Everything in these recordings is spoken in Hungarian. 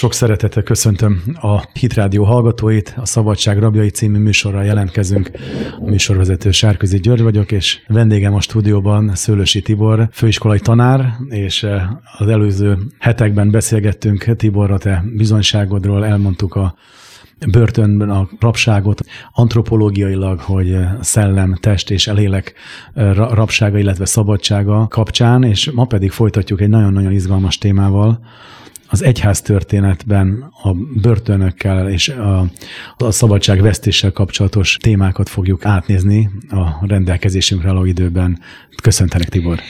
Sok szeretettel köszöntöm a Hitrádió hallgatóit, a Szabadság Rabjai című műsorral jelentkezünk. A műsorvezető Sárközi György vagyok, és vendégem a stúdióban Szőlősi Tibor, főiskolai tanár, és eh, az előző hetekben beszélgettünk Tiborra te bizonyságodról, elmondtuk a börtönben a rabságot, antropológiailag, hogy szellem, test és elélek eh, rabsága, illetve szabadsága kapcsán, és ma pedig folytatjuk egy nagyon-nagyon izgalmas témával, az egyház történetben a börtönökkel és a, a szabadság vesztéssel kapcsolatos témákat fogjuk átnézni a rendelkezésünkre álló időben. Köszöntelek, Tibor!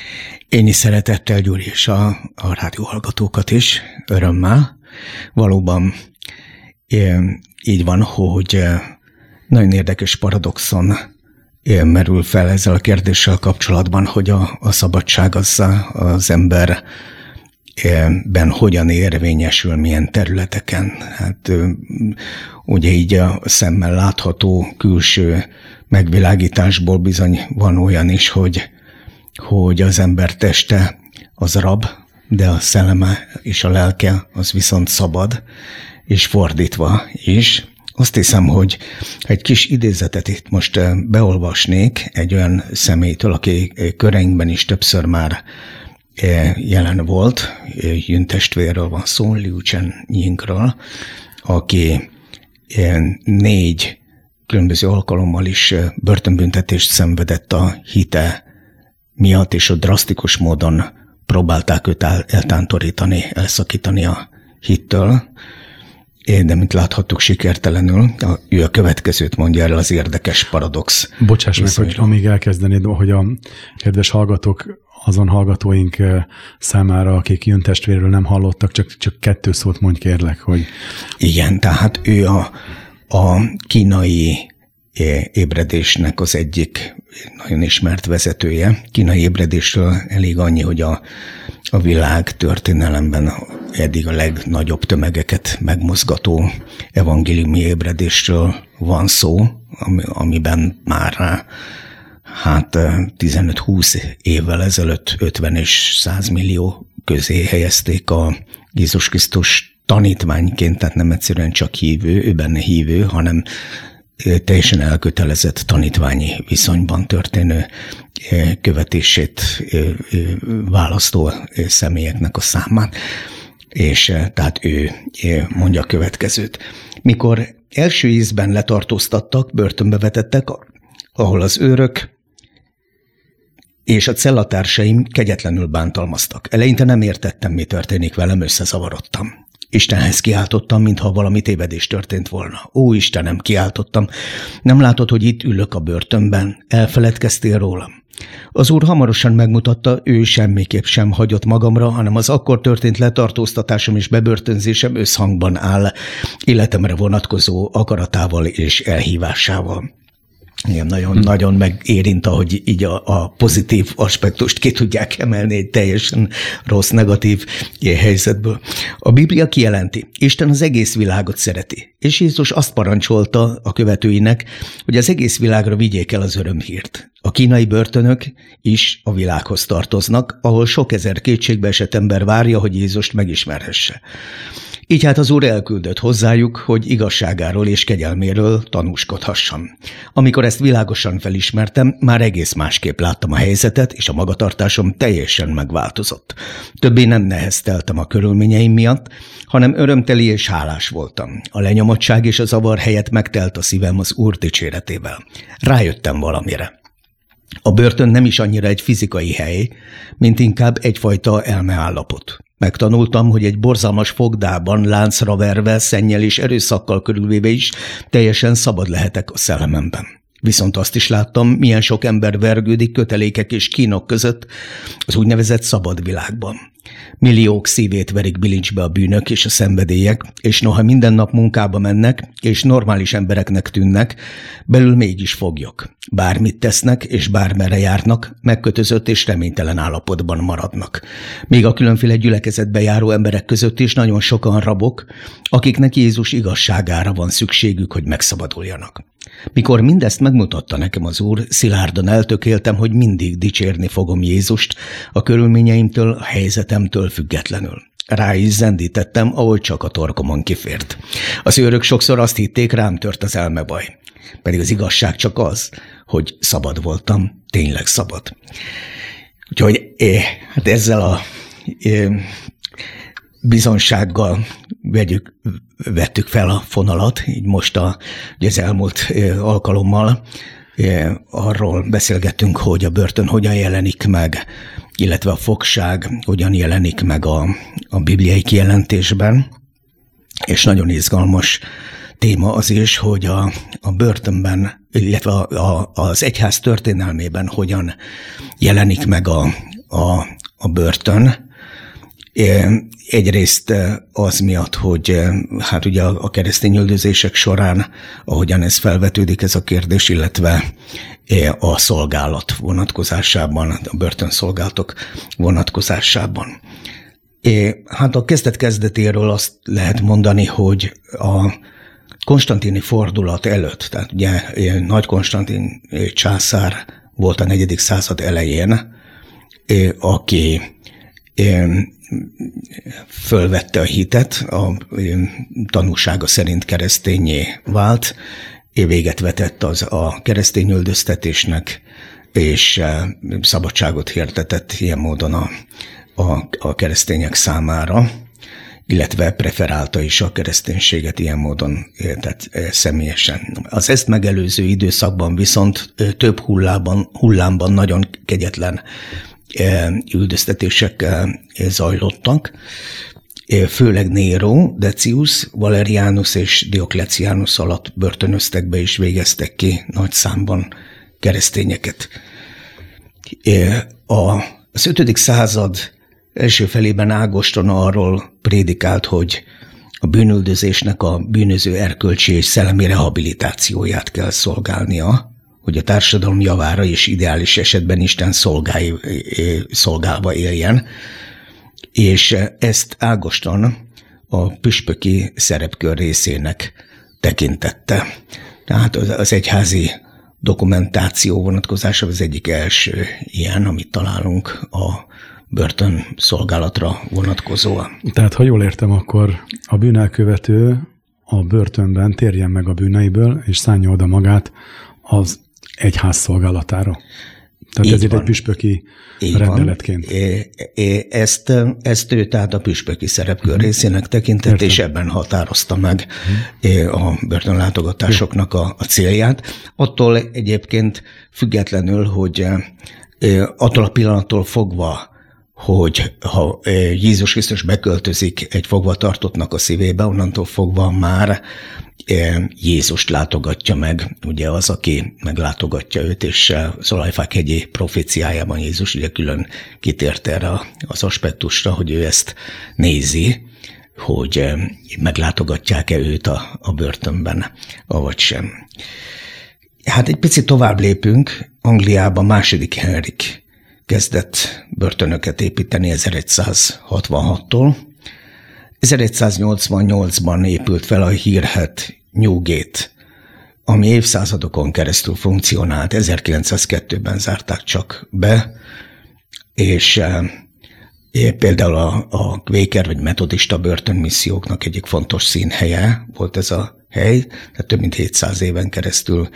Én is szeretettel, Gyuri, és a, a rádióhallgatókat is, örömmel. Valóban így van, hogy nagyon érdekes paradoxon merül fel ezzel a kérdéssel kapcsolatban, hogy a, a szabadság az az ember ben hogyan érvényesül, milyen területeken. Hát ugye így a szemmel látható külső megvilágításból bizony van olyan is, hogy, hogy az ember teste az rab, de a szelleme és a lelke az viszont szabad, és fordítva is. Azt hiszem, hogy egy kis idézetet itt most beolvasnék egy olyan személytől, aki köreinkben is többször már jelen volt, Jün testvérről van szó, Liu Chen Yingről, aki e, négy különböző alkalommal is e, börtönbüntetést szenvedett a hite miatt, és a drasztikus módon próbálták őt eltántorítani, elszakítani a hittől, de mint láthattuk sikertelenül, ő a következőt mondja erről az érdekes paradox. Bocsáss meg, hogy amíg elkezdenéd, hogy a kedves hallgatók azon hallgatóink számára, akik jön testvérről nem hallottak, csak, csak kettő szót mondj kérlek, hogy... Igen, tehát ő a, a kínai ébredésnek az egyik nagyon ismert vezetője. Kínai ébredésről elég annyi, hogy a, a világ történelemben eddig a legnagyobb tömegeket megmozgató evangéliumi ébredésről van szó, ami, amiben már hát 15-20 évvel ezelőtt 50 és 100 millió közé helyezték a Jézus Krisztus tanítványként, tehát nem egyszerűen csak hívő, ő benne hívő, hanem teljesen elkötelezett tanítványi viszonyban történő követését választó személyeknek a számát, és tehát ő mondja a következőt. Mikor első ízben letartóztattak, börtönbe vetettek, ahol az őrök és a cellatársaim kegyetlenül bántalmaztak. Eleinte nem értettem, mi történik velem, összezavarodtam. Istenhez kiáltottam, mintha valami tévedés történt volna. Ó, Istenem, kiáltottam. Nem látod, hogy itt ülök a börtönben? Elfeledkeztél rólam? Az úr hamarosan megmutatta, ő semmiképp sem hagyott magamra, hanem az akkor történt letartóztatásom és bebörtönzésem összhangban áll, életemre vonatkozó akaratával és elhívásával. Igen, nagyon, hm. nagyon megérint, ahogy így a, a pozitív aspektust ki tudják emelni egy teljesen rossz, negatív helyzetből. A Biblia kijelenti, Isten az egész világot szereti, és Jézus azt parancsolta a követőinek, hogy az egész világra vigyék el az örömhírt. A kínai börtönök is a világhoz tartoznak, ahol sok ezer kétségbe esett ember várja, hogy Jézust megismerhesse. Így hát az úr elküldött hozzájuk, hogy igazságáról és kegyelméről tanúskodhassam. Amikor ezt világosan felismertem, már egész másképp láttam a helyzetet, és a magatartásom teljesen megváltozott. Többé nem nehezteltem a körülményeim miatt, hanem örömteli és hálás voltam. A lenyomottság és a zavar helyett megtelt a szívem az úr dicséretével. Rájöttem valamire. A börtön nem is annyira egy fizikai hely, mint inkább egyfajta elmeállapot. Megtanultam, hogy egy borzalmas fogdában láncra verve, szennyel és erőszakkal körülvéve is teljesen szabad lehetek a szellememben. Viszont azt is láttam, milyen sok ember vergődik kötelékek és kínok között az úgynevezett szabad világban. Milliók szívét verik bilincsbe a bűnök és a szenvedélyek, és noha minden nap munkába mennek, és normális embereknek tűnnek, belül mégis foglyok. Bármit tesznek, és bármerre járnak, megkötözött és reménytelen állapotban maradnak. Még a különféle gyülekezetbe járó emberek között is nagyon sokan rabok, akiknek Jézus igazságára van szükségük, hogy megszabaduljanak. Mikor mindezt megmutatta nekem az Úr, szilárdan eltökéltem, hogy mindig dicsérni fogom Jézust a körülményeimtől, a helyzetemtől függetlenül. rá is zendítettem, ahogy csak a torkomon kifért. Az őrök sokszor azt hitték, rám tört az elmebaj. Pedig az igazság csak az, hogy szabad voltam, tényleg szabad. Úgyhogy é, hát ezzel a é, bizonsággal vegyük, vettük fel a fonalat, így most a, az elmúlt alkalommal arról beszélgettünk, hogy a börtön hogyan jelenik meg, illetve a fogság hogyan jelenik meg a, a bibliai kijelentésben, és nagyon izgalmas téma az is, hogy a, a börtönben, illetve a, a, az egyház történelmében hogyan jelenik meg a, a, a börtön, Egyrészt az miatt, hogy hát ugye a keresztény üldözések során, ahogyan ez felvetődik ez a kérdés, illetve a szolgálat vonatkozásában, a börtönszolgálatok vonatkozásában. Hát a kezdet kezdetéről azt lehet mondani, hogy a Konstantini fordulat előtt, tehát ugye Nagy Konstantin császár volt a negyedik század elején, aki fölvette a hitet, a tanúsága szerint keresztényé vált, véget vetett az a keresztény üldöztetésnek, és szabadságot hirdetett ilyen módon a, a, a keresztények számára, illetve preferálta is a kereszténységet ilyen módon, tehát személyesen. Az ezt megelőző időszakban viszont több hullában, hullámban nagyon kegyetlen üldöztetések zajlottak, főleg Nero, Decius, Valerianus és Dioklecianus alatt börtönöztek be és végeztek ki nagy számban keresztényeket. A, az 5. század első felében Ágoston arról prédikált, hogy a bűnüldözésnek a bűnöző erkölcsi és szellemi rehabilitációját kell szolgálnia, hogy a társadalom javára és ideális esetben Isten szolgálj, szolgálva éljen, és ezt Ágoston a püspöki szerepkör részének tekintette. Tehát az egyházi dokumentáció vonatkozása az egyik első ilyen, amit találunk a börtön szolgálatra vonatkozóan. Tehát, ha jól értem, akkor a bűnelkövető a börtönben térjen meg a bűneiből, és szállja oda magát az egyház szolgálatára. Tehát Így ez itt egy püspöki Így rendeletként. Van. Ezt, ezt ő tehát a püspöki szerepkör uh-huh. részének tekintett, Értem. és ebben határozta meg uh-huh. a börtönlátogatásoknak a, a célját. Attól egyébként függetlenül, hogy attól a pillanattól fogva, hogy ha Jézus Krisztus beköltözik egy fogvatartottnak a szívébe, onnantól fogva már Jézust látogatja meg, ugye az, aki meglátogatja őt, és Szolajfák hegyi proféciájában Jézus ugye külön kitért erre az aspektusra, hogy ő ezt nézi, hogy meglátogatják-e őt a, a börtönben, avagy sem. Hát egy picit tovább lépünk, Angliában második Henrik kezdett börtönöket építeni 1166-tól, 1188-ban épült fel a hírhet Newgate, ami évszázadokon keresztül funkcionált, 1902-ben zárták csak be, és e, például a, a Quaker vagy metodista börtönmisszióknak egyik fontos színhelye volt ez a hely, tehát több mint 700 éven keresztül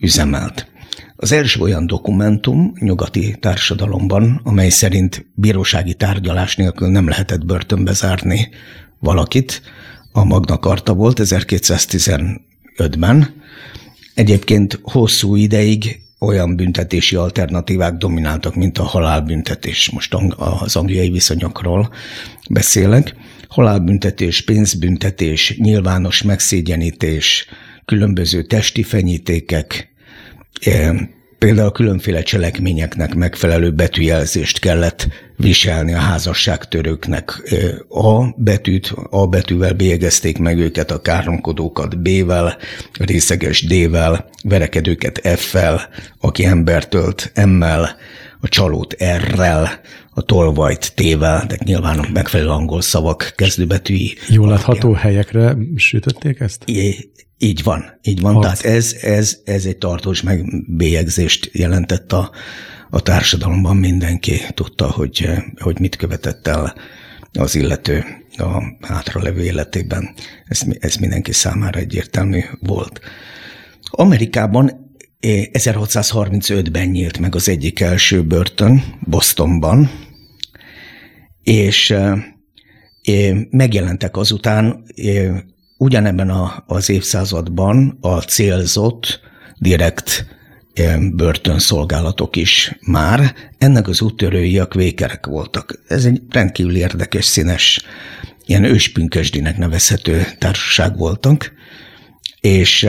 üzemelt. Az első olyan dokumentum nyugati társadalomban, amely szerint bírósági tárgyalás nélkül nem lehetett börtönbe zárni valakit, a Magna Carta volt 1215-ben. Egyébként hosszú ideig olyan büntetési alternatívák domináltak, mint a halálbüntetés. Most az angliai viszonyokról beszélek. Halálbüntetés, pénzbüntetés, nyilvános megszégyenítés, különböző testi fenyítékek, Például különféle cselekményeknek megfelelő betűjelzést kellett viselni a házasságtörőknek. A betűt, A betűvel bélyegezték meg őket, a káromkodókat B-vel, részeges D-vel, verekedőket F-fel, aki embert ölt M-mel, a csalót R-rel, a tolvajt T-vel, de nyilván megfelelő angol szavak kezdőbetűi. Jól látható helyekre sütötték ezt? É, így van, így van. Tehát ez, ez, ez egy tartós megbélyegzést jelentett a, a társadalomban. Mindenki tudta, hogy, hogy mit követett el az illető a hátralevő életében. Ez, ez mindenki számára egyértelmű volt. Amerikában 1635-ben nyílt meg az egyik első börtön Bostonban, és megjelentek azután ugyanebben a, az évszázadban a célzott direkt börtönszolgálatok is már. Ennek az úttörői a kvékerek voltak. Ez egy rendkívül érdekes, színes, ilyen őspünkösdinek nevezhető társaság voltak, és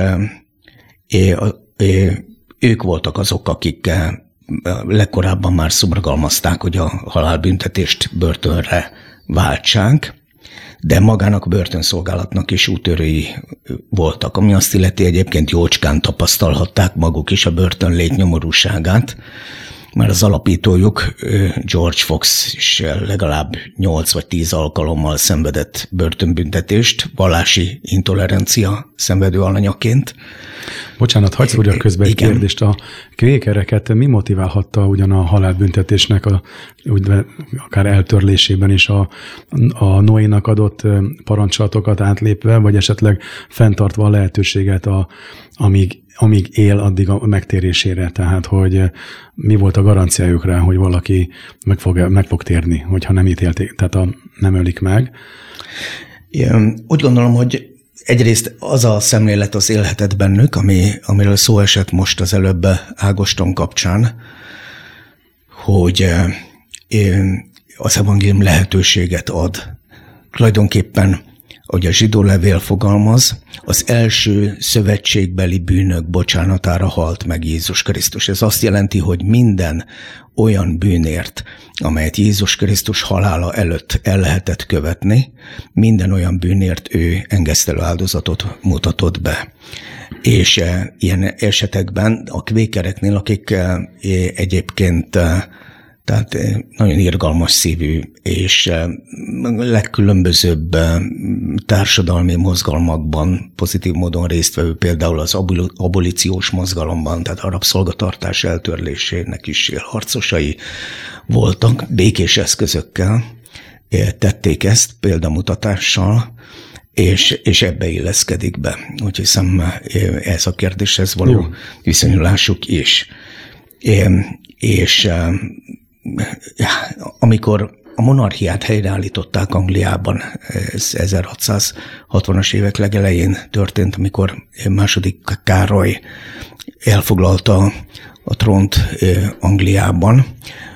ők voltak azok, akik legkorábban már szomragalmazták, hogy a halálbüntetést börtönre váltsák, de magának a börtönszolgálatnak is útörői voltak, ami azt illeti egyébként jócskán tapasztalhatták maguk is a börtön létnyomorúságát, mert az alapítójuk George Fox is legalább 8 vagy 10 alkalommal szenvedett börtönbüntetést, vallási intolerancia szenvedő alanyaként. Bocsánat, hagyd szúrjak közben egy kérdést. A kvékereket mi motiválhatta ugyan a halálbüntetésnek a, úgy, akár eltörlésében is a, a Noénak adott parancsolatokat átlépve, vagy esetleg fenntartva a lehetőséget, a, amíg, amíg él, addig a megtérésére. Tehát, hogy mi volt a garanciájuk rá, hogy valaki meg fog, meg fog térni, hogyha nem ítélték, tehát a, nem ölik meg. Úgy gondolom, hogy egyrészt az a szemlélet az élhetett bennük, ami, amiről szó esett most az előbb Ágoston kapcsán, hogy az evangélium lehetőséget ad. Tulajdonképpen ahogy a zsidó levél fogalmaz, az első szövetségbeli bűnök bocsánatára halt meg Jézus Krisztus. Ez azt jelenti, hogy minden olyan bűnért, amelyet Jézus Krisztus halála előtt el lehetett követni, minden olyan bűnért ő engesztelő áldozatot mutatott be. És e, ilyen esetekben a kvékereknél, akik e, egyébként e, tehát eh, nagyon irgalmas szívű, és eh, legkülönbözőbb eh, társadalmi mozgalmakban pozitív módon résztvevő, például az abolíciós mozgalomban, tehát a rabszolgatartás eltörlésének is harcosai voltak, békés eszközökkel tették ezt példamutatással, és, és ebbe illeszkedik be. Úgy hiszem, ez a kérdéshez való Jó. viszonyulásuk is. És amikor a monarchiát helyreállították Angliában, ez 1660-as évek legelején történt, amikor második Károly elfoglalta a trónt Angliában.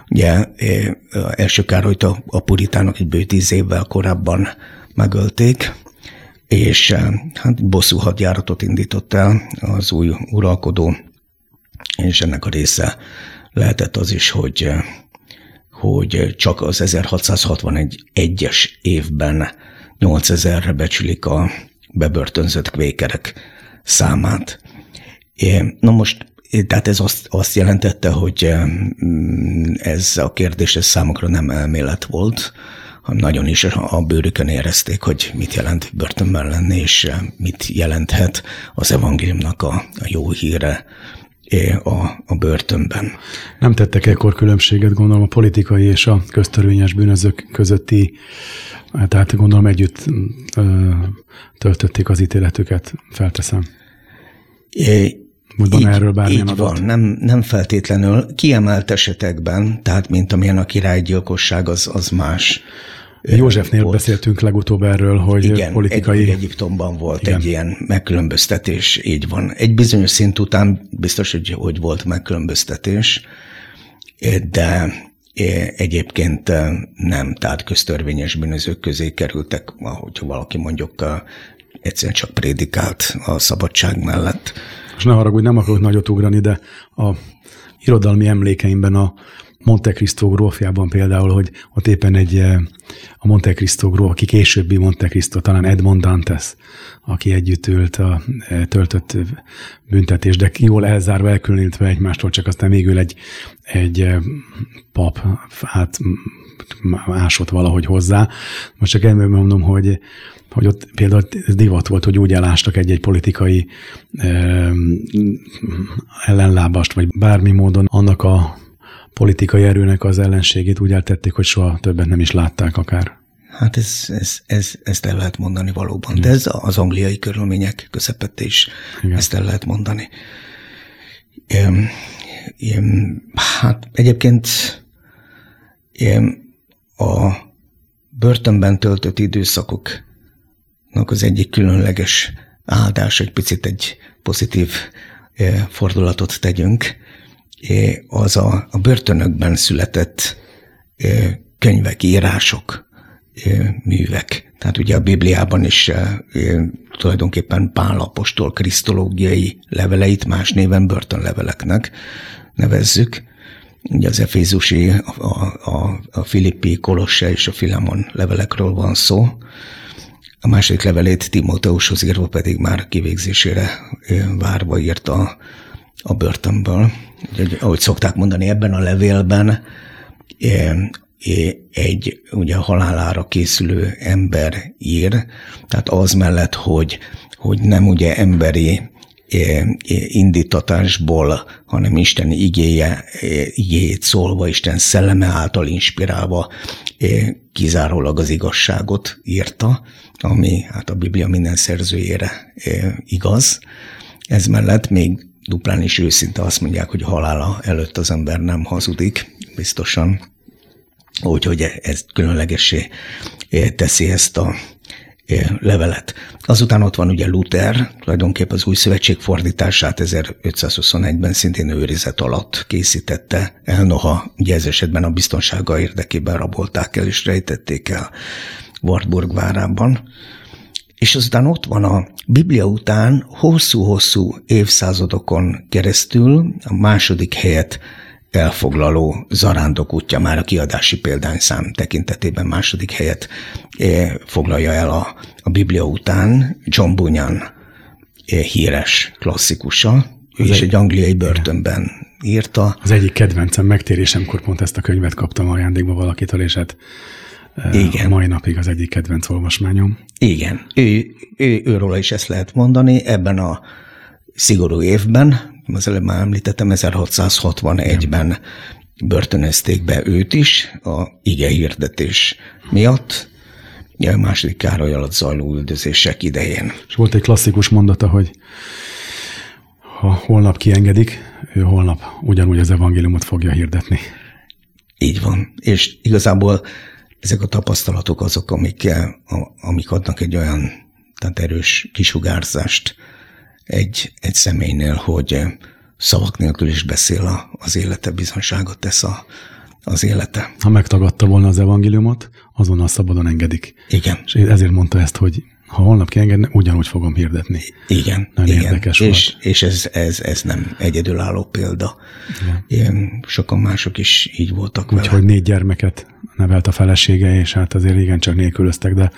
Ugye első Károlyt a, a puritának egy bő tíz évvel korábban megölték, és hát bosszú hadjáratot indított el az új uralkodó, és ennek a része lehetett az is, hogy hogy csak az 1661-es évben 8000-re becsülik a bebörtönzött kvékerek számát. Na most, tehát ez azt, azt jelentette, hogy ez a kérdés ez számokra nem elmélet volt, hanem nagyon is a bőrükön érezték, hogy mit jelent börtönben lenni, és mit jelenthet az evangéliumnak a, a jó híre a, a börtönben. Nem tettek ekkor különbséget, gondolom, a politikai és a köztörvényes bűnözők közötti, tehát gondolom együtt ö, töltötték az ítéletüket, felteszem. É, van erről bármilyen így adat? Van, nem, nem feltétlenül. Kiemelt esetekben, tehát mint amilyen a királygyilkosság, az, az más. Józsefnél volt. beszéltünk legutóbb erről, hogy Igen, politikai... egy, Egyiptomban volt Igen. egy ilyen megkülönböztetés, így van. Egy bizonyos szint után biztos, hogy, hogy volt megkülönböztetés, de egyébként nem, tehát köztörvényes bűnözők közé kerültek, hogyha valaki mondjuk egyszerűen csak prédikált a szabadság mellett. És ne haragudj, nem akarok nagyot ugrani, de a irodalmi emlékeimben a Monte Cristo grófjában például, hogy ott éppen egy eh, a Monte Cristo gróf, aki későbbi Monte Cristo, talán Edmond Dantes, aki együtt ült a eh, töltött büntetés, de jól elzárva, elkülönítve egymástól, csak aztán végül egy, egy eh, pap hát ásott valahogy hozzá. Most csak elmondom, mondom, hogy, hogy ott például ez divat volt, hogy úgy elástak egy-egy politikai eh, ellenlábast, vagy bármi módon annak a politikai erőnek az ellenségét úgy eltették, hogy soha többet nem is látták akár. Hát ez, ez, ez, ezt el lehet mondani valóban. De ez az angliai körülmények közepette is Igen. ezt el lehet mondani. Hát egyébként a börtönben töltött időszakoknak az egyik különleges áldás, egy picit egy pozitív fordulatot tegyünk, az a, a börtönökben született könyvek, írások, művek. Tehát ugye a Bibliában is tulajdonképpen Pál apostol krisztológiai leveleit más néven börtönleveleknek nevezzük. Ugye az Efézusi, a, a, a Filippi, Kolosse és a Filemon levelekről van szó. A második levelét Timóteushoz írva pedig már kivégzésére várva írta a börtönből. Ahogy szokták mondani, ebben a levélben egy ugye halálára készülő ember ír, tehát az mellett, hogy, hogy nem ugye emberi indítatásból, hanem Isten igéje, igéjét szólva, Isten szelleme által inspirálva kizárólag az igazságot írta, ami hát a Biblia minden szerzőjére igaz. Ez mellett még duplán is őszinte azt mondják, hogy halála előtt az ember nem hazudik, biztosan Úgyhogy ez különlegesé teszi ezt a levelet. Azután ott van ugye Luther, tulajdonképpen az új szövetség fordítását 1521-ben szintén őrizet alatt készítette el, noha ugye ez esetben a biztonsága érdekében rabolták el és rejtették el Wartburg várában. És azután ott van a Biblia után hosszú-hosszú évszázadokon keresztül a második helyet elfoglaló zarándok útja már a kiadási példányszám tekintetében második helyet eh, foglalja el a, a Biblia után John Bunyan eh, híres klasszikusa, ő is egy angliai börtönben írta. Az egyik kedvencem megtérésemkor pont ezt a könyvet kaptam ajándékba valakitől, és hát Igen. A mai napig az egyik kedvenc olvasmányom. Igen, ő, ő, őről is ezt lehet mondani. Ebben a szigorú évben az előbb már említettem, 1661-ben börtönözték be őt is a ige hirdetés miatt, a második Károly alatt zajló üldözések idején. És volt egy klasszikus mondata, hogy ha holnap kiengedik, ő holnap ugyanúgy az evangéliumot fogja hirdetni. Így van. És igazából ezek a tapasztalatok azok, amik, amik adnak egy olyan tehát erős kisugárzást egy, egy személynél, hogy eh, szavak nélkül is beszél az élete, bizonságot tesz a, az élete. Ha megtagadta volna az evangéliumot, azonnal szabadon engedik. Igen. És ezért mondta ezt, hogy ha holnap kiengedne, ugyanúgy fogom hirdetni. Igen. Nagyon igen. érdekes és, volt. És ez, ez, ez nem egyedülálló példa. Igen. Ilyen, sokan mások is így voltak vele. Úgyhogy négy gyermeket nevelt a felesége, és hát azért igen csak nélkülöztek, de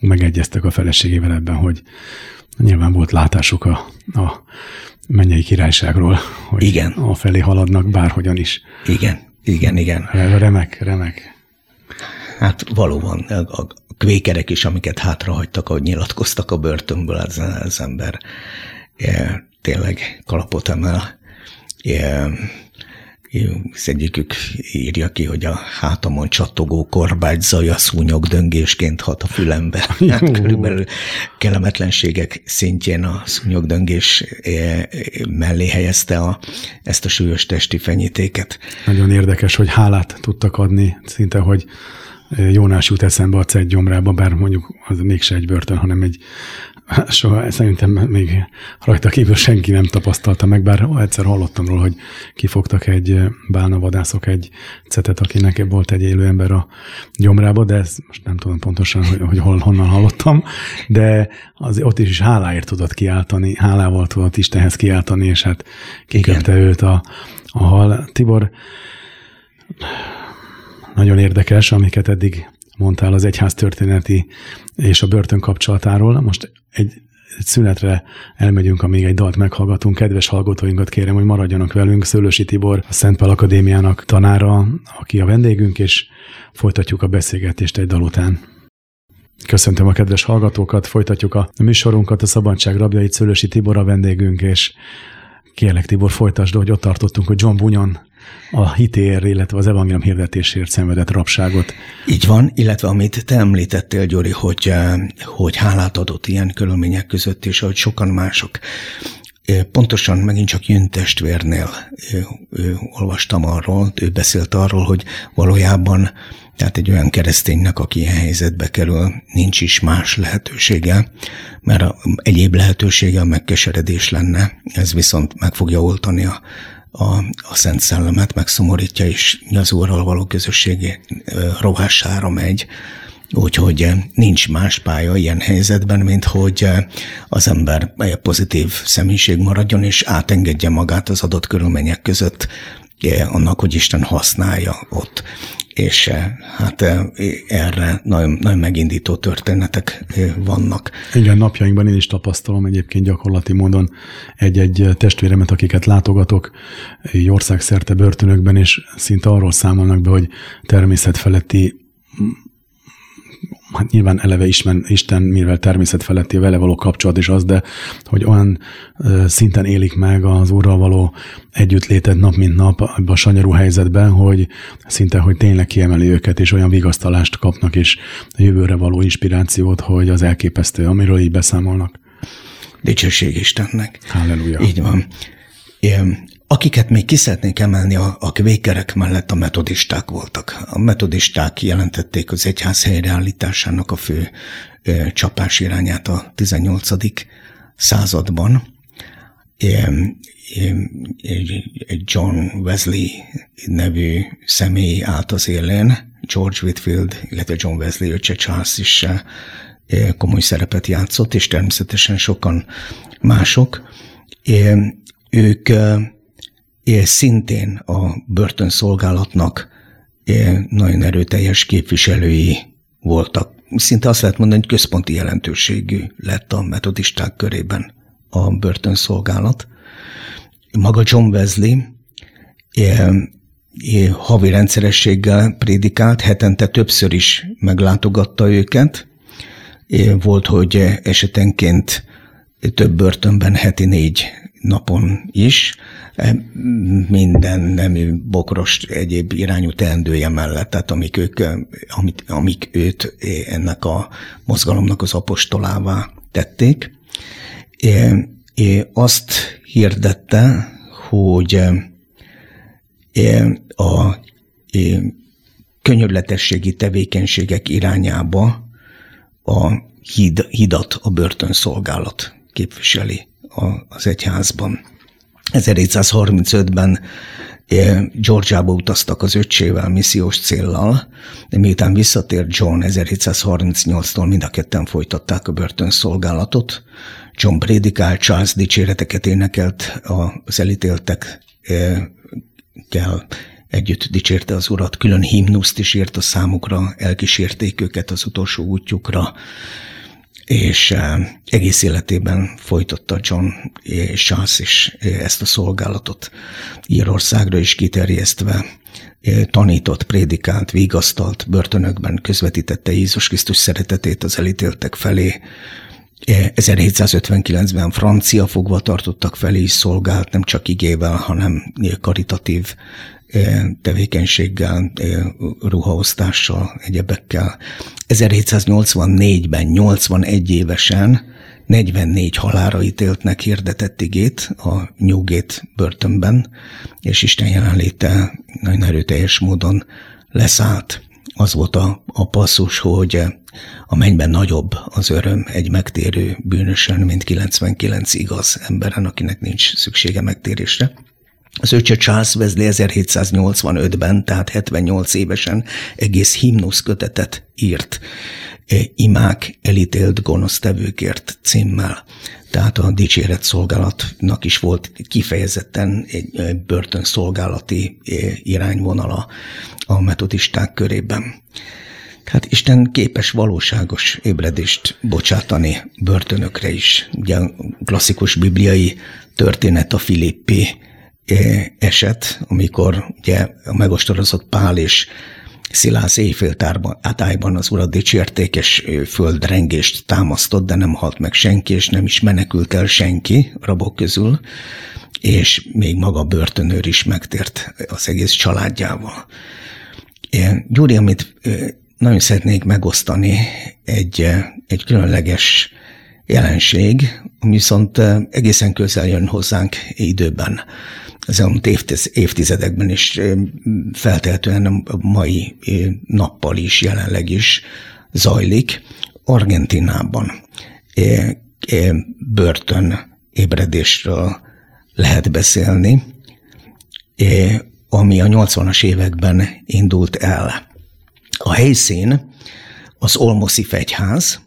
megegyeztek a feleségével ebben, hogy nyilván volt látásuk a, a mennyei királyságról, hogy igen. a felé haladnak bárhogyan is. Igen, igen, igen. Remek, remek. Hát valóban, a kvékerek is, amiket hátrahagytak, ahogy nyilatkoztak a börtönből, az, az ember tényleg kalapot emel az egyikük írja ki, hogy a hátamon csattogó korbágy zaja szúnyog döngésként hat a fülembe. Hát körülbelül kellemetlenségek szintjén a szúnyog döngés eh, mellé helyezte a, ezt a súlyos testi fenyítéket. Nagyon érdekes, hogy hálát tudtak adni, szinte, hogy Jónás jut eszembe a cegy gyomrába, bár mondjuk az mégse egy börtön, hanem egy soha szerintem még rajta kívül senki nem tapasztalta meg, bár egyszer hallottam róla, hogy kifogtak egy bálnavadászok egy cetet, akinek volt egy élő ember a gyomrába, de ezt most nem tudom pontosan, hogy, hogy hol, honnan hallottam, de az, ott is, is háláért tudott kiáltani, hálával tudott Istenhez kiáltani, és hát kiköpte őt a, a hal. Tibor, nagyon érdekes, amiket eddig mondtál az egyház történeti és a börtön kapcsolatáról. Most egy, egy szünetre elmegyünk, amíg egy dalt meghallgatunk. Kedves hallgatóinkat kérem, hogy maradjanak velünk. Szőlősi Tibor, a Szentpál Akadémiának tanára, aki a vendégünk, és folytatjuk a beszélgetést egy dal után. Köszöntöm a kedves hallgatókat, folytatjuk a műsorunkat, a Szabadság rabjait, Szőlősi Tibor a vendégünk, és kérlek Tibor, folytasd, hogy ott tartottunk, hogy John Bunyan a hitér, illetve az evangélium hirdetésért szenvedett rabságot. Így van, illetve amit te említettél, Gyuri, hogy, hogy hálát adott ilyen körülmények között, és ahogy sokan mások. Pontosan megint csak Jön testvérnél olvastam arról, ő beszélt arról, hogy valójában tehát egy olyan kereszténynek, aki ilyen helyzetbe kerül, nincs is más lehetősége, mert a egyéb lehetősége a megkeseredés lenne, ez viszont meg fogja oltani a, a, a Szent Szellemet, megszomorítja, és az Úrral való közösségi rohására megy, Úgyhogy nincs más pálya ilyen helyzetben, mint hogy az ember pozitív személyiség maradjon, és átengedje magát az adott körülmények között annak, hogy Isten használja ott és eh, hát eh, erre nagyon, nagyon megindító történetek eh, vannak. Igen, napjainkban én is tapasztalom egyébként gyakorlati módon egy-egy testvéremet, akiket látogatok országszerte börtönökben, és szinte arról számolnak be, hogy természetfeletti hát nyilván eleve ismen, Isten, mivel természet feletti vele való kapcsolat is az, de hogy olyan szinten élik meg az Úrral való együttlétet nap mint nap ebben a sanyarú helyzetben, hogy szinte, hogy tényleg kiemeli őket, és olyan vigasztalást kapnak, és a jövőre való inspirációt, hogy az elképesztő, amiről így beszámolnak. Dicsőség Istennek. Halleluja. Így van. Akiket még ki szeretnék emelni, a, a kvékerek mellett a metodisták voltak. A metodisták jelentették az egyház helyreállításának a fő ö, csapás irányát a 18. században. John Wesley nevű személy állt az élén, George Whitfield, illetve John Wesley öccse Charles is komoly szerepet játszott, és természetesen sokan mások. Ők szintén a börtönszolgálatnak nagyon erőteljes képviselői voltak. Szinte azt lehet mondani, hogy központi jelentőségű lett a metodisták körében a börtönszolgálat. Maga John Wesley havi rendszerességgel prédikált, hetente többször is meglátogatta őket. Volt, hogy esetenként több börtönben heti négy napon is, minden nemű bokros egyéb irányú teendője mellett, tehát amik, ők, amik, amik őt ennek a mozgalomnak az apostolává tették. É, é, azt hirdette, hogy a könyörletességi tevékenységek irányába a híd, hidat a börtönszolgálat képviseli az egyházban. 1735-ben eh, Georgiába utaztak az öccsével missziós céllal, de miután visszatért John 1738-tól mind a ketten folytatták a börtönszolgálatot. John prédikált, Charles dicséreteket énekelt az elítéltek kell együtt dicsérte az urat, külön himnuszt is írt a számukra, elkísérték őket az utolsó útjukra, és egész életében folytatta John és Charles is ezt a szolgálatot Írországra is kiterjesztve tanított, prédikált, vigasztalt, börtönökben közvetítette Jézus Krisztus szeretetét az elítéltek felé. 1759-ben francia fogvatartottak felé is szolgált, nem csak igével, hanem karitatív tevékenységgel, ruhaosztással, egyebekkel. 1784-ben 81 évesen 44 halára ítéltnek hirdetett igét a Newgate börtönben, és Isten jelenléte nagyon erőteljes módon leszállt. Az volt a, a passzus, hogy a mennyben nagyobb az öröm egy megtérő bűnösen, mint 99 igaz emberen, akinek nincs szüksége megtérésre. Az öccse Charles Wesley 1785-ben, tehát 78 évesen egész himnusz kötetet írt e, imák elítélt gonosztevőkért címmel. Tehát a dicséret szolgálatnak is volt kifejezetten egy börtönszolgálati e, irányvonala a metodisták körében. Tehát Isten képes valóságos ébredést bocsátani börtönökre is. Ugye a klasszikus bibliai történet a Filippi eset, amikor ugye a megostorozott Pál és Szilász éjféltárban, átájban az urat dicsérték, és földrengést támasztott, de nem halt meg senki, és nem is menekült el senki rabok közül. és még maga börtönőr is megtért az egész családjával. Gyuri, amit nagyon szeretnék megosztani, egy, egy különleges jelenség, ami viszont egészen közel jön hozzánk időben. Az elmúlt évtizedekben is feltehetően a mai nappal is, jelenleg is zajlik. Argentinában börtön ébredésről lehet beszélni, ami a 80-as években indult el. A helyszín az Olmoszi fegyház,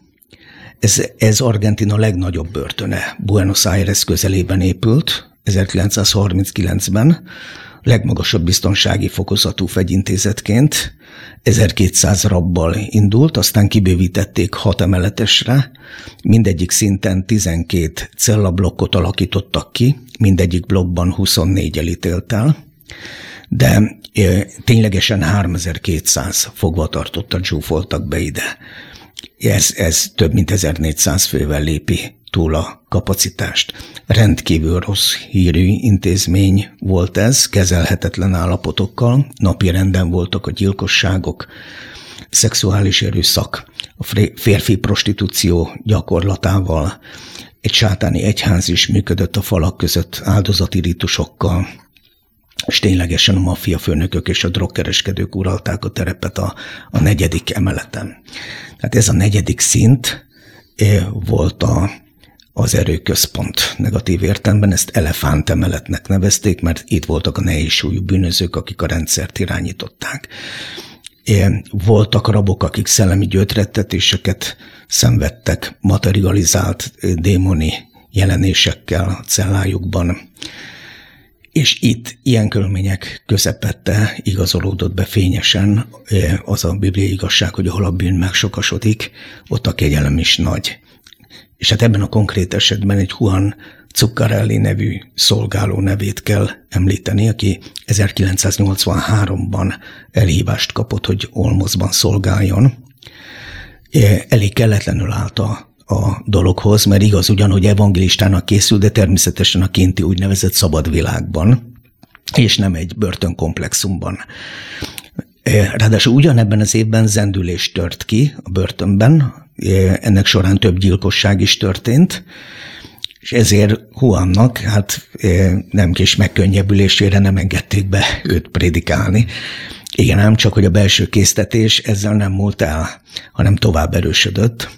ez, ez Argentina legnagyobb börtöne. Buenos Aires közelében épült 1939-ben, legmagasabb biztonsági fokozatú fegyintézetként. 1200 rabbal indult, aztán kibővítették hat emeletesre, mindegyik szinten 12 cellablokkot alakítottak ki, mindegyik blokkban 24 elítéltel, de ténylegesen 3200 fogvatartottat zsúfoltak be ide. Ez, ez több mint 1400 fővel lépi túl a kapacitást. Rendkívül rossz hírű intézmény volt ez, kezelhetetlen állapotokkal, napi renden voltak a gyilkosságok, szexuális erőszak, a férfi prostitúció gyakorlatával, egy sátáni egyház is működött a falak között áldozati ritusokkal, és ténylegesen a maffia főnökök és a drogkereskedők uralták a terepet a, a negyedik emeleten. Tehát ez a negyedik szint eh, volt a, az erőközpont negatív értelemben, ezt elefántemeletnek nevezték, mert itt voltak a nehézsúlyú bűnözők, akik a rendszert irányították. Eh, voltak rabok, akik szellemi gyötrettetéseket szenvedtek, materializált eh, démoni jelenésekkel a cellájukban és itt ilyen körülmények közepette igazolódott be fényesen az a bibliai igazság, hogy ahol a bűn megsokasodik, ott a kegyelem is nagy. És hát ebben a konkrét esetben egy Juan Zuccarelli nevű szolgáló nevét kell említeni, aki 1983-ban elhívást kapott, hogy Olmozban szolgáljon. Elég kelletlenül állt a a dologhoz, mert igaz ugyan, hogy evangelistának készül, de természetesen a kinti úgynevezett szabad világban, és nem egy börtönkomplexumban. E, ráadásul ugyanebben az évben zendülés tört ki a börtönben, e, ennek során több gyilkosság is történt, és ezért Huannak hát nem kis megkönnyebbülésére nem engedték be őt prédikálni. Igen, nem csak, hogy a belső késztetés ezzel nem múlt el, hanem tovább erősödött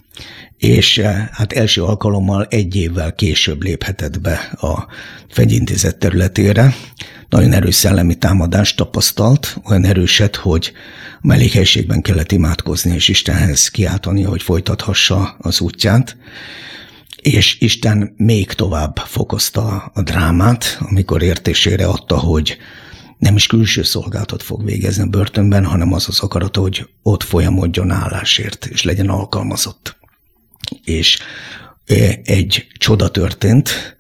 és eh, hát első alkalommal egy évvel később léphetett be a fegyintézet területére. Nagyon erős szellemi támadást tapasztalt, olyan erőset, hogy a mellékhelységben kellett imádkozni és Istenhez kiáltani, hogy folytathassa az útját. És Isten még tovább fokozta a drámát, amikor értésére adta, hogy nem is külső szolgálatot fog végezni a börtönben, hanem az az akarata, hogy ott folyamodjon állásért, és legyen alkalmazott és egy csoda történt,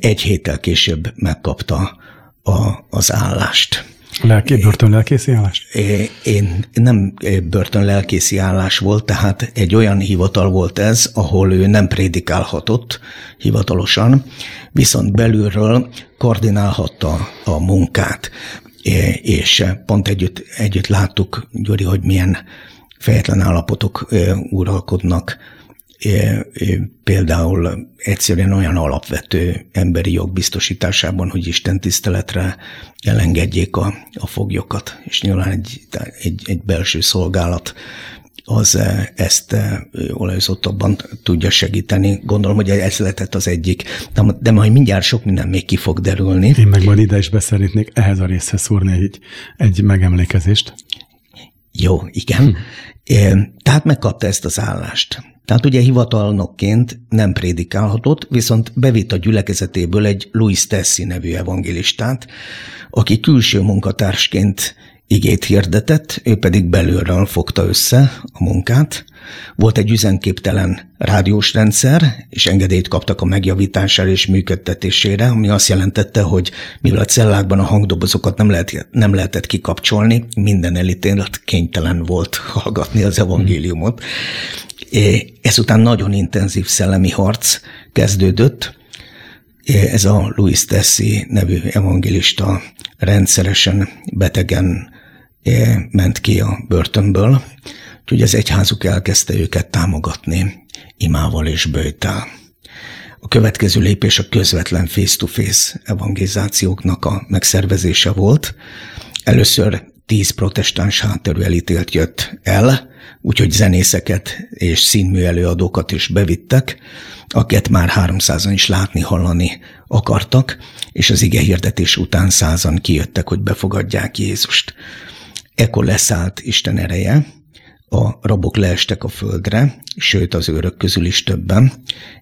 egy héttel később megkapta a, az állást. Lelki, börtön lelkészi állás? Én nem börtön lelkészi állás volt, tehát egy olyan hivatal volt ez, ahol ő nem prédikálhatott hivatalosan, viszont belülről koordinálhatta a munkát, és pont együtt, együtt láttuk, Gyuri, hogy milyen fejetlen állapotok uralkodnak, például egyszerűen olyan alapvető emberi jog biztosításában, hogy Isten tiszteletre elengedjék a, a foglyokat, és nyilván egy, egy, egy belső szolgálat az ezt olajozottabban tudja segíteni. Gondolom, hogy ez lehetett az egyik, de majd mindjárt sok minden még ki fog derülni. Én meg majd ide is beszerítnék ehhez a részhez szúrni egy, egy megemlékezést. Jó, igen. Hm. Tehát megkapta ezt az állást. Tehát ugye hivatalnokként nem prédikálhatott, viszont bevitt a gyülekezetéből egy Louis Tessi nevű evangélistát, aki külső munkatársként igét hirdetett, ő pedig belülről fogta össze a munkát. Volt egy üzenképtelen rádiós rendszer, és engedélyt kaptak a megjavítására és működtetésére, ami azt jelentette, hogy mivel a cellákban a hangdobozokat nem, lehet, nem lehetett kikapcsolni, minden elítélet kénytelen volt hallgatni az evangéliumot. Ezután nagyon intenzív szellemi harc kezdődött, Ez a Louis Tessi nevű evangélista rendszeresen betegen ment ki a börtönből, úgyhogy az egyházuk elkezdte őket támogatni imával és bőjtel. A következő lépés a közvetlen face-to-face evangelizációknak a megszervezése volt. Először tíz protestáns hátterű elítélt jött el, úgyhogy zenészeket és színmű előadókat is bevittek, akiket már háromszázan is látni, hallani akartak, és az ige hirdetés után százan kijöttek, hogy befogadják Jézust. Ekkor leszállt Isten ereje, a rabok leestek a földre, sőt az őrök közül is többen,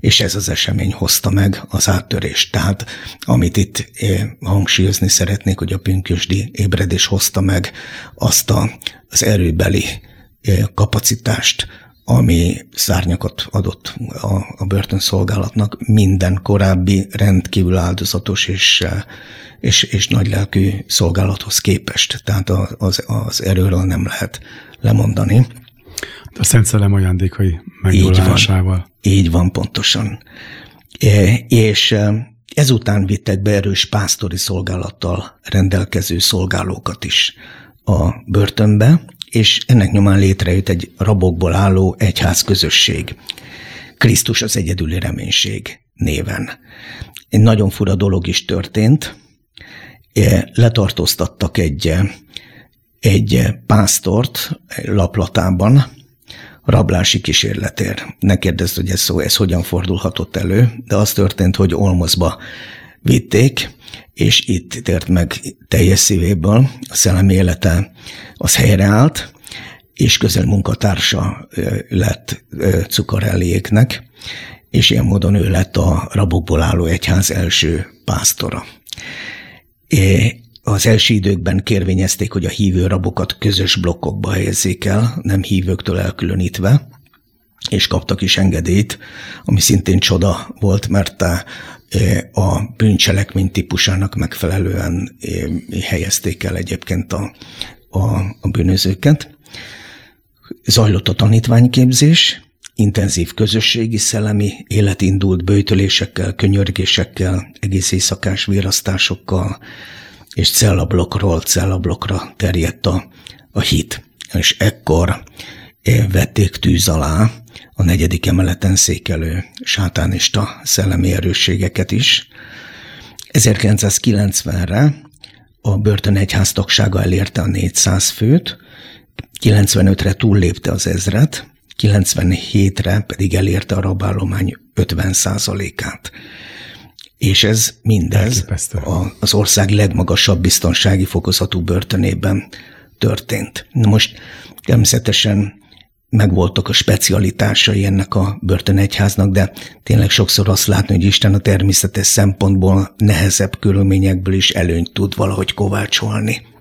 és ez az esemény hozta meg az áttörést. Tehát amit itt eh, hangsúlyozni szeretnék, hogy a pünkösdi ébredés hozta meg azt a, az erőbeli eh, kapacitást, ami szárnyakat adott a, a börtönszolgálatnak minden korábbi rendkívül áldozatos és, eh, és, és nagylelkű szolgálathoz képest. Tehát az, az erőről nem lehet lemondani. A Szent Szellem ajándékai megnyilvánulásával. Így így van pontosan. E, és e, ezután vittek be erős pásztori szolgálattal rendelkező szolgálókat is a börtönbe, és ennek nyomán létrejött egy rabokból álló egyház közösség. Krisztus az egyedüli reménység néven. Egy nagyon fura dolog is történt. E, letartóztattak egy egy pásztort laplatában rablási kísérletér. Ne kérdezd, hogy ez szó, ez hogyan fordulhatott elő, de az történt, hogy Olmozba vitték, és itt tért meg teljes szívéből, a szellemi élete az helyreállt, és közel munkatársa lett Cukarelliéknek, és ilyen módon ő lett a rabokból álló egyház első pásztora az első időkben kérvényezték, hogy a hívő rabokat közös blokkokba helyezzék el, nem hívőktől elkülönítve, és kaptak is engedélyt, ami szintén csoda volt, mert a bűncselekmény típusának megfelelően helyezték el egyébként a, a, a bűnözőket. Zajlott a tanítványképzés, intenzív közösségi szellemi élet indult bőtölésekkel, könyörgésekkel, egész éjszakás vérasztásokkal, és cellablokkról cellablokkra terjedt a, a hit. És ekkor eh, vették tűz alá a negyedik emeleten székelő sátánista szellemi erősségeket is. 1990-re a börtön egyház tagsága elérte a 400 főt, 95-re túllépte az ezret, 97-re pedig elérte a rabállomány 50 át és ez mindez a, az ország legmagasabb biztonsági fokozatú börtönében történt. Na most természetesen megvoltak a specialitásai ennek a börtönegyháznak, de tényleg sokszor azt látni, hogy Isten a természetes szempontból nehezebb körülményekből is előnyt tud valahogy kovácsolni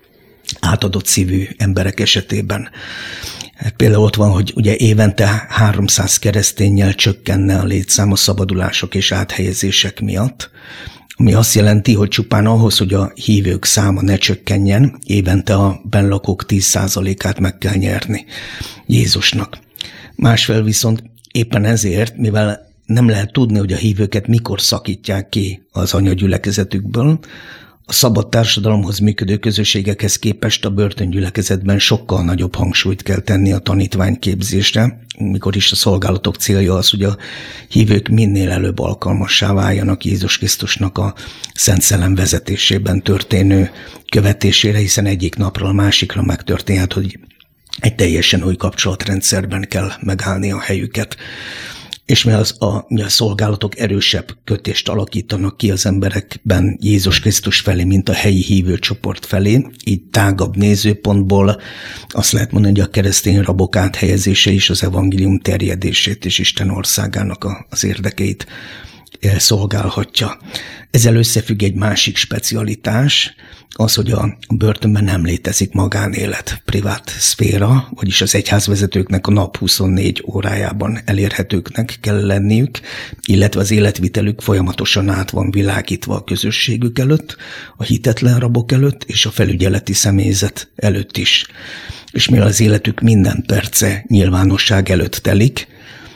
átadott szívű emberek esetében. Például ott van, hogy ugye évente 300 keresztényel csökkenne a létszám a szabadulások és áthelyezések miatt, ami azt jelenti, hogy csupán ahhoz, hogy a hívők száma ne csökkenjen, évente a benlakók 10%-át meg kell nyerni Jézusnak. Másfél viszont éppen ezért, mivel nem lehet tudni, hogy a hívőket mikor szakítják ki az anyagyülekezetükből, a szabad társadalomhoz működő közösségekhez képest a börtöngyülekezetben sokkal nagyobb hangsúlyt kell tenni a tanítványképzésre, mikor is a szolgálatok célja az, hogy a hívők minél előbb alkalmassá váljanak Jézus Krisztusnak a Szent Szellem vezetésében történő követésére, hiszen egyik napról a másikra megtörténhet, hogy egy teljesen új kapcsolatrendszerben kell megállni a helyüket és mivel az a, mi a szolgálatok erősebb kötést alakítanak ki az emberekben Jézus Krisztus felé, mint a helyi hívő csoport felé, így tágabb nézőpontból azt lehet mondani, hogy a keresztény rabok áthelyezése is az evangélium terjedését és Isten országának a, az érdekeit szolgálhatja. Ezzel összefügg egy másik specialitás, az, hogy a börtönben nem létezik magánélet, privát szféra, vagyis az egyházvezetőknek a nap 24 órájában elérhetőknek kell lenniük, illetve az életvitelük folyamatosan át van világítva a közösségük előtt, a hitetlen rabok előtt és a felügyeleti személyzet előtt is. És mivel az életük minden perce nyilvánosság előtt telik,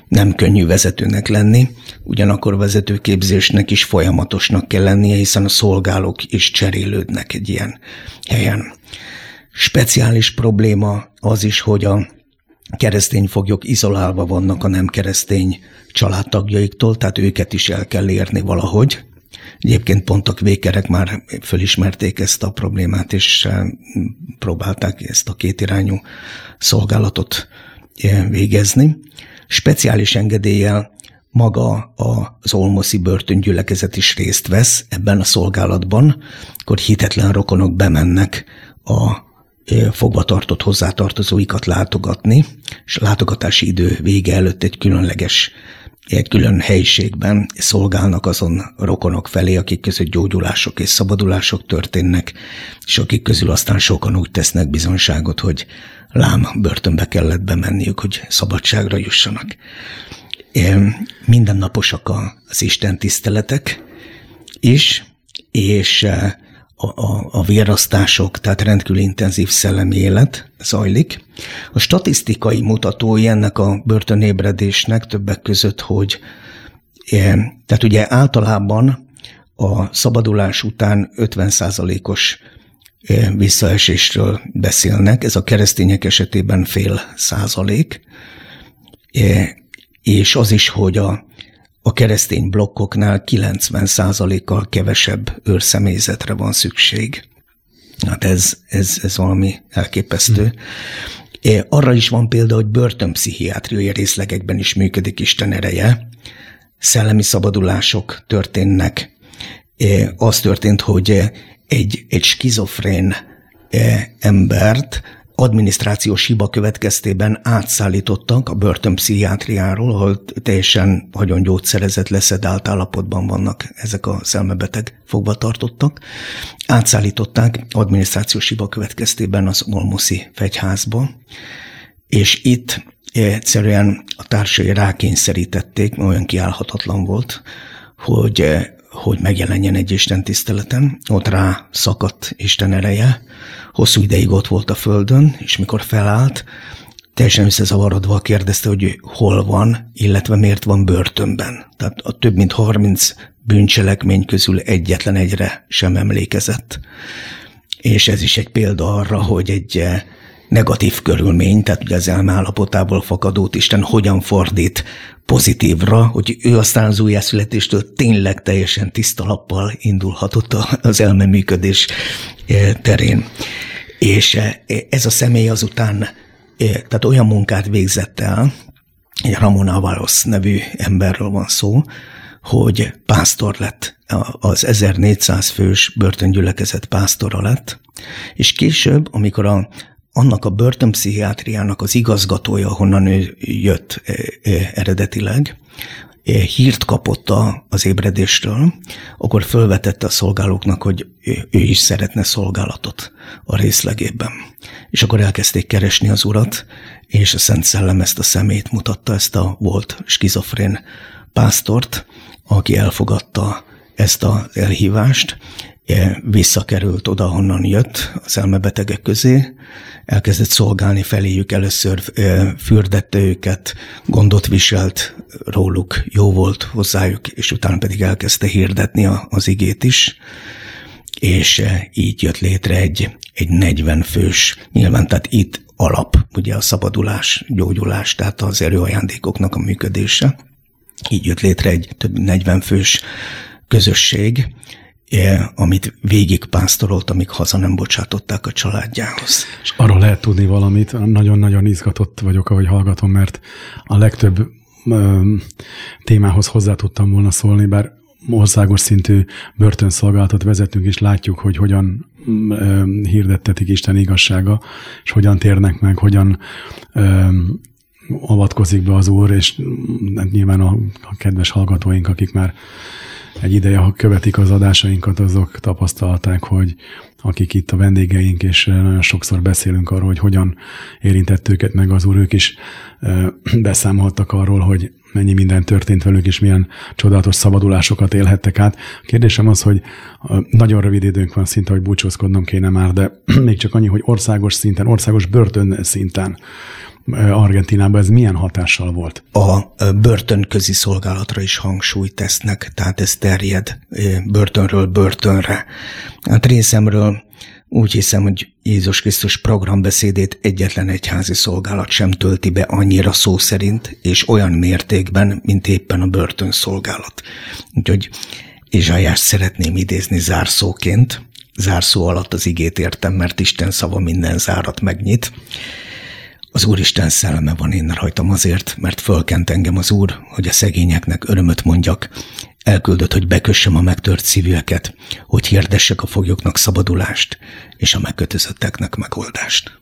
nem könnyű vezetőnek lenni, ugyanakkor vezetőképzésnek is folyamatosnak kell lennie, hiszen a szolgálók is cserélődnek egy ilyen helyen. Speciális probléma az is, hogy a keresztény foglyok izolálva vannak a nem keresztény családtagjaiktól, tehát őket is el kell érni valahogy. Egyébként pont a kvékerek már fölismerték ezt a problémát, és próbálták ezt a kétirányú szolgálatot végezni. Speciális engedéllyel maga az Olmoszi börtöngyülekezet is részt vesz ebben a szolgálatban, akkor hitetlen rokonok bemennek a fogvatartott hozzátartozóikat látogatni, és a látogatási idő vége előtt egy különleges egy külön helyiségben szolgálnak azon rokonok felé, akik között gyógyulások és szabadulások történnek, és akik közül aztán sokan úgy tesznek bizonságot, hogy lám börtönbe kellett bemenniük, hogy szabadságra jussanak. Mindennaposak az Isten tiszteletek is, és a, a, vérasztások, tehát rendkívül intenzív szellemi élet zajlik. A statisztikai mutatói ennek a börtönébredésnek többek között, hogy e, tehát ugye általában a szabadulás után 50%-os e, visszaesésről beszélnek, ez a keresztények esetében fél százalék, e, és az is, hogy a a keresztény blokkoknál 90%-kal kevesebb őrszemélyzetre van szükség. Hát ez, ez, ez valami elképesztő. Hmm. Arra is van példa, hogy börtönpszichiátriai részlegekben is működik Isten ereje. Szellemi szabadulások történnek. Az történt, hogy egy, egy skizofrén embert adminisztrációs hiba következtében átszállítottak a börtönpszichiátriáról, ahol teljesen nagyon gyógyszerezett, leszedált állapotban vannak ezek a szelmebeteg fogvatartottak. Átszállították adminisztrációs hiba következtében az Olmoszi fegyházba, és itt egyszerűen a társai rákényszerítették, olyan kiállhatatlan volt, hogy hogy megjelenjen egy Isten tiszteleten. Ott rá szakadt Isten ereje, hosszú ideig ott volt a földön, és mikor felállt, teljesen összezavarodva kérdezte, hogy hol van, illetve miért van börtönben. Tehát a több mint 30 bűncselekmény közül egyetlen egyre sem emlékezett. És ez is egy példa arra, hogy egy eh, negatív körülmény, tehát ugye az elmállapotából fakadót Isten hogyan fordít pozitívra, hogy ő aztán az újjászületéstől tényleg teljesen tiszta lappal indulhatott az elmeműködés eh, terén. És eh, ez a személy azután eh, tehát olyan munkát végzett el, egy Ramon Avalos nevű emberről van szó, hogy pásztor lett, az 1400 fős börtöngyülekezet pásztora lett, és később, amikor a, annak a börtönpszichiátriának az igazgatója, honnan ő jött eh, eredetileg, hírt kapott az ébredésről, akkor fölvetette a szolgálóknak, hogy ő is szeretne szolgálatot a részlegében. És akkor elkezdték keresni az urat, és a Szent Szellem ezt a szemét mutatta, ezt a volt skizofrén pásztort, aki elfogadta ezt az elhívást, visszakerült oda, honnan jött, az elmebetegek közé, elkezdett szolgálni feléjük, először fürdette őket, gondot viselt róluk, jó volt hozzájuk, és utána pedig elkezdte hirdetni az igét is, és így jött létre egy, egy 40 fős, nyilván tehát itt alap, ugye a szabadulás, gyógyulás, tehát az erőajándékoknak a működése. Így jött létre egy több 40 fős közösség, amit végig pásztorolt, amíg haza nem bocsátották a családjához. És arról lehet tudni valamit, nagyon-nagyon izgatott vagyok, ahogy hallgatom, mert a legtöbb ö, témához hozzá tudtam volna szólni, bár országos szintű börtönszolgálatot vezetünk, és látjuk, hogy hogyan ö, hirdettetik Isten igazsága, és hogyan térnek meg, hogyan ö, avatkozik be az Úr, és hát nyilván a, a kedves hallgatóink, akik már egy ideje, ha követik az adásainkat, azok tapasztalták, hogy akik itt a vendégeink, és nagyon sokszor beszélünk arról, hogy hogyan érintett őket meg az úr, ők is beszámoltak arról, hogy mennyi minden történt velük, és milyen csodálatos szabadulásokat élhettek át. A kérdésem az, hogy nagyon rövid időnk van szinte, hogy búcsúzkodnom kéne már, de még csak annyi, hogy országos szinten, országos börtön szinten Argentinában, ez milyen hatással volt? A börtönközi szolgálatra is hangsúlyt tesznek, tehát ez terjed börtönről börtönre. Hát részemről úgy hiszem, hogy Jézus Krisztus programbeszédét egyetlen egyházi szolgálat sem tölti be annyira szó szerint, és olyan mértékben, mint éppen a börtönszolgálat. Úgyhogy Izsájást szeretném idézni zárszóként. Zárszó alatt az igét értem, mert Isten szava minden zárat megnyit. Az Úristen szelleme van én rajtam azért, mert fölkent engem az Úr, hogy a szegényeknek örömöt mondjak, elküldött, hogy bekössem a megtört szívűeket, hogy hirdessek a foglyoknak szabadulást, és a megkötözötteknek megoldást.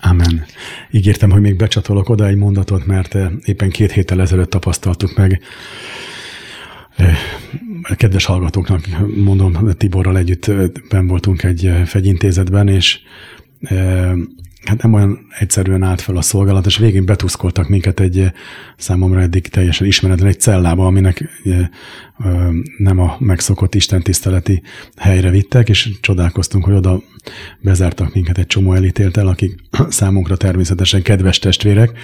Amen. Ígértem, hogy még becsatolok oda egy mondatot, mert eh, éppen két héttel ezelőtt tapasztaltuk meg. Eh, kedves hallgatóknak mondom, Tiborral együtt eh, ben voltunk egy fegyintézetben, és hát nem olyan egyszerűen állt fel a szolgálat, és végén betuszkoltak minket egy eh, számomra eddig teljesen ismeretlen egy cellába, aminek eh, nem a megszokott istentiszteleti helyre vittek, és csodálkoztunk, hogy oda bezártak minket egy csomó elítéltel, akik számunkra természetesen kedves testvérek,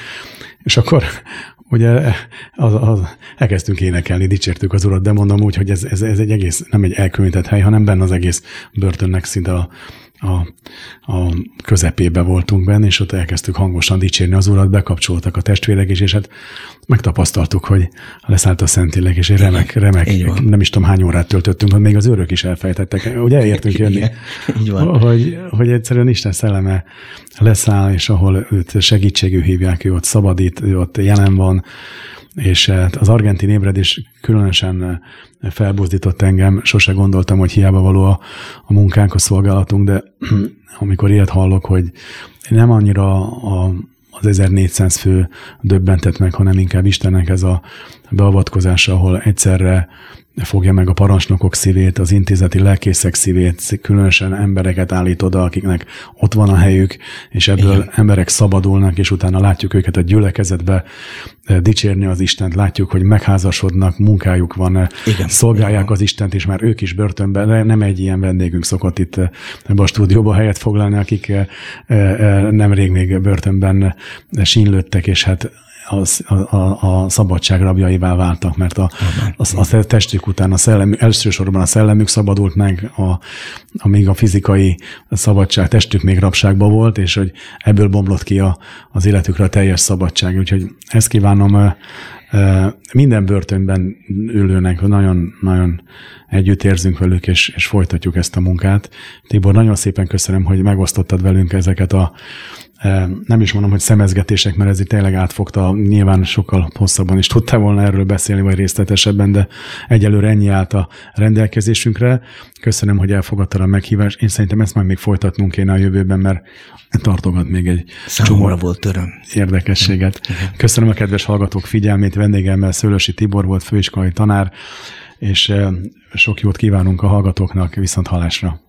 és akkor ugye az, az, elkezdtünk énekelni, dicsértük az urat, de mondom úgy, hogy ez, ez, ez egy egész, nem egy elkülönített hely, hanem benne az egész börtönnek szinte a, a, a közepébe voltunk benne, és ott elkezdtük hangosan dicsérni az urat, bekapcsoltak a testvérek is, és hát megtapasztaltuk, hogy leszállt a Szentlélek, és egy remek, remek, nem is tudom hány órát töltöttünk, hogy még az őrök is elfejtettek. Ugye elértünk jönni, hogy, hogy egyszerűen Isten szelleme leszáll, és ahol őt segítségű hívják, ő ott szabadít, ő ott jelen van, és hát az argentin ébredés különösen felbuzdított engem, sose gondoltam, hogy hiába való a, a munkánk, a szolgálatunk, de amikor ilyet hallok, hogy nem annyira a, az 1400 fő döbbentett meg, hanem inkább Istennek ez a beavatkozása, ahol egyszerre fogja meg a parancsnokok szívét, az intézeti lelkészek szívét, különösen embereket állít oda, akiknek ott van a helyük, és ebből Igen. emberek szabadulnak, és utána látjuk őket a gyülekezetbe eh, dicsérni az Istent, látjuk, hogy megházasodnak, munkájuk van, eh, Igen. szolgálják Igen. az Istent, és már ők is börtönben, nem egy ilyen vendégünk szokott itt eh, ebbe a stúdióba helyet foglalni, akik nemrég még börtönben sínlődtek, és hát az, a, a, szabadság rabjaivá váltak, mert a, a, a testük után a szellemük, elsősorban a szellemük szabadult meg, a, amíg a fizikai szabadság, testük még rabságban volt, és hogy ebből bomlott ki a, az életükre a teljes szabadság. Úgyhogy ezt kívánom minden börtönben ülőnek, nagyon, nagyon együtt érzünk velük, és, és folytatjuk ezt a munkát. Tibor, nagyon szépen köszönöm, hogy megosztottad velünk ezeket a nem is mondom, hogy szemezgetések, mert ez itt tényleg átfogta, nyilván sokkal hosszabban is tudtál volna erről beszélni, vagy részletesebben, de egyelőre ennyi állt a rendelkezésünkre. Köszönöm, hogy elfogadtad a meghívást. Én szerintem ezt majd még folytatnunk kéne a jövőben, mert tartogat még egy Számomra volt öröm. érdekességet. Köszönöm a kedves hallgatók figyelmét, vendégemmel Szőlősi Tibor volt főiskolai tanár, és sok jót kívánunk a hallgatóknak, viszont halásra.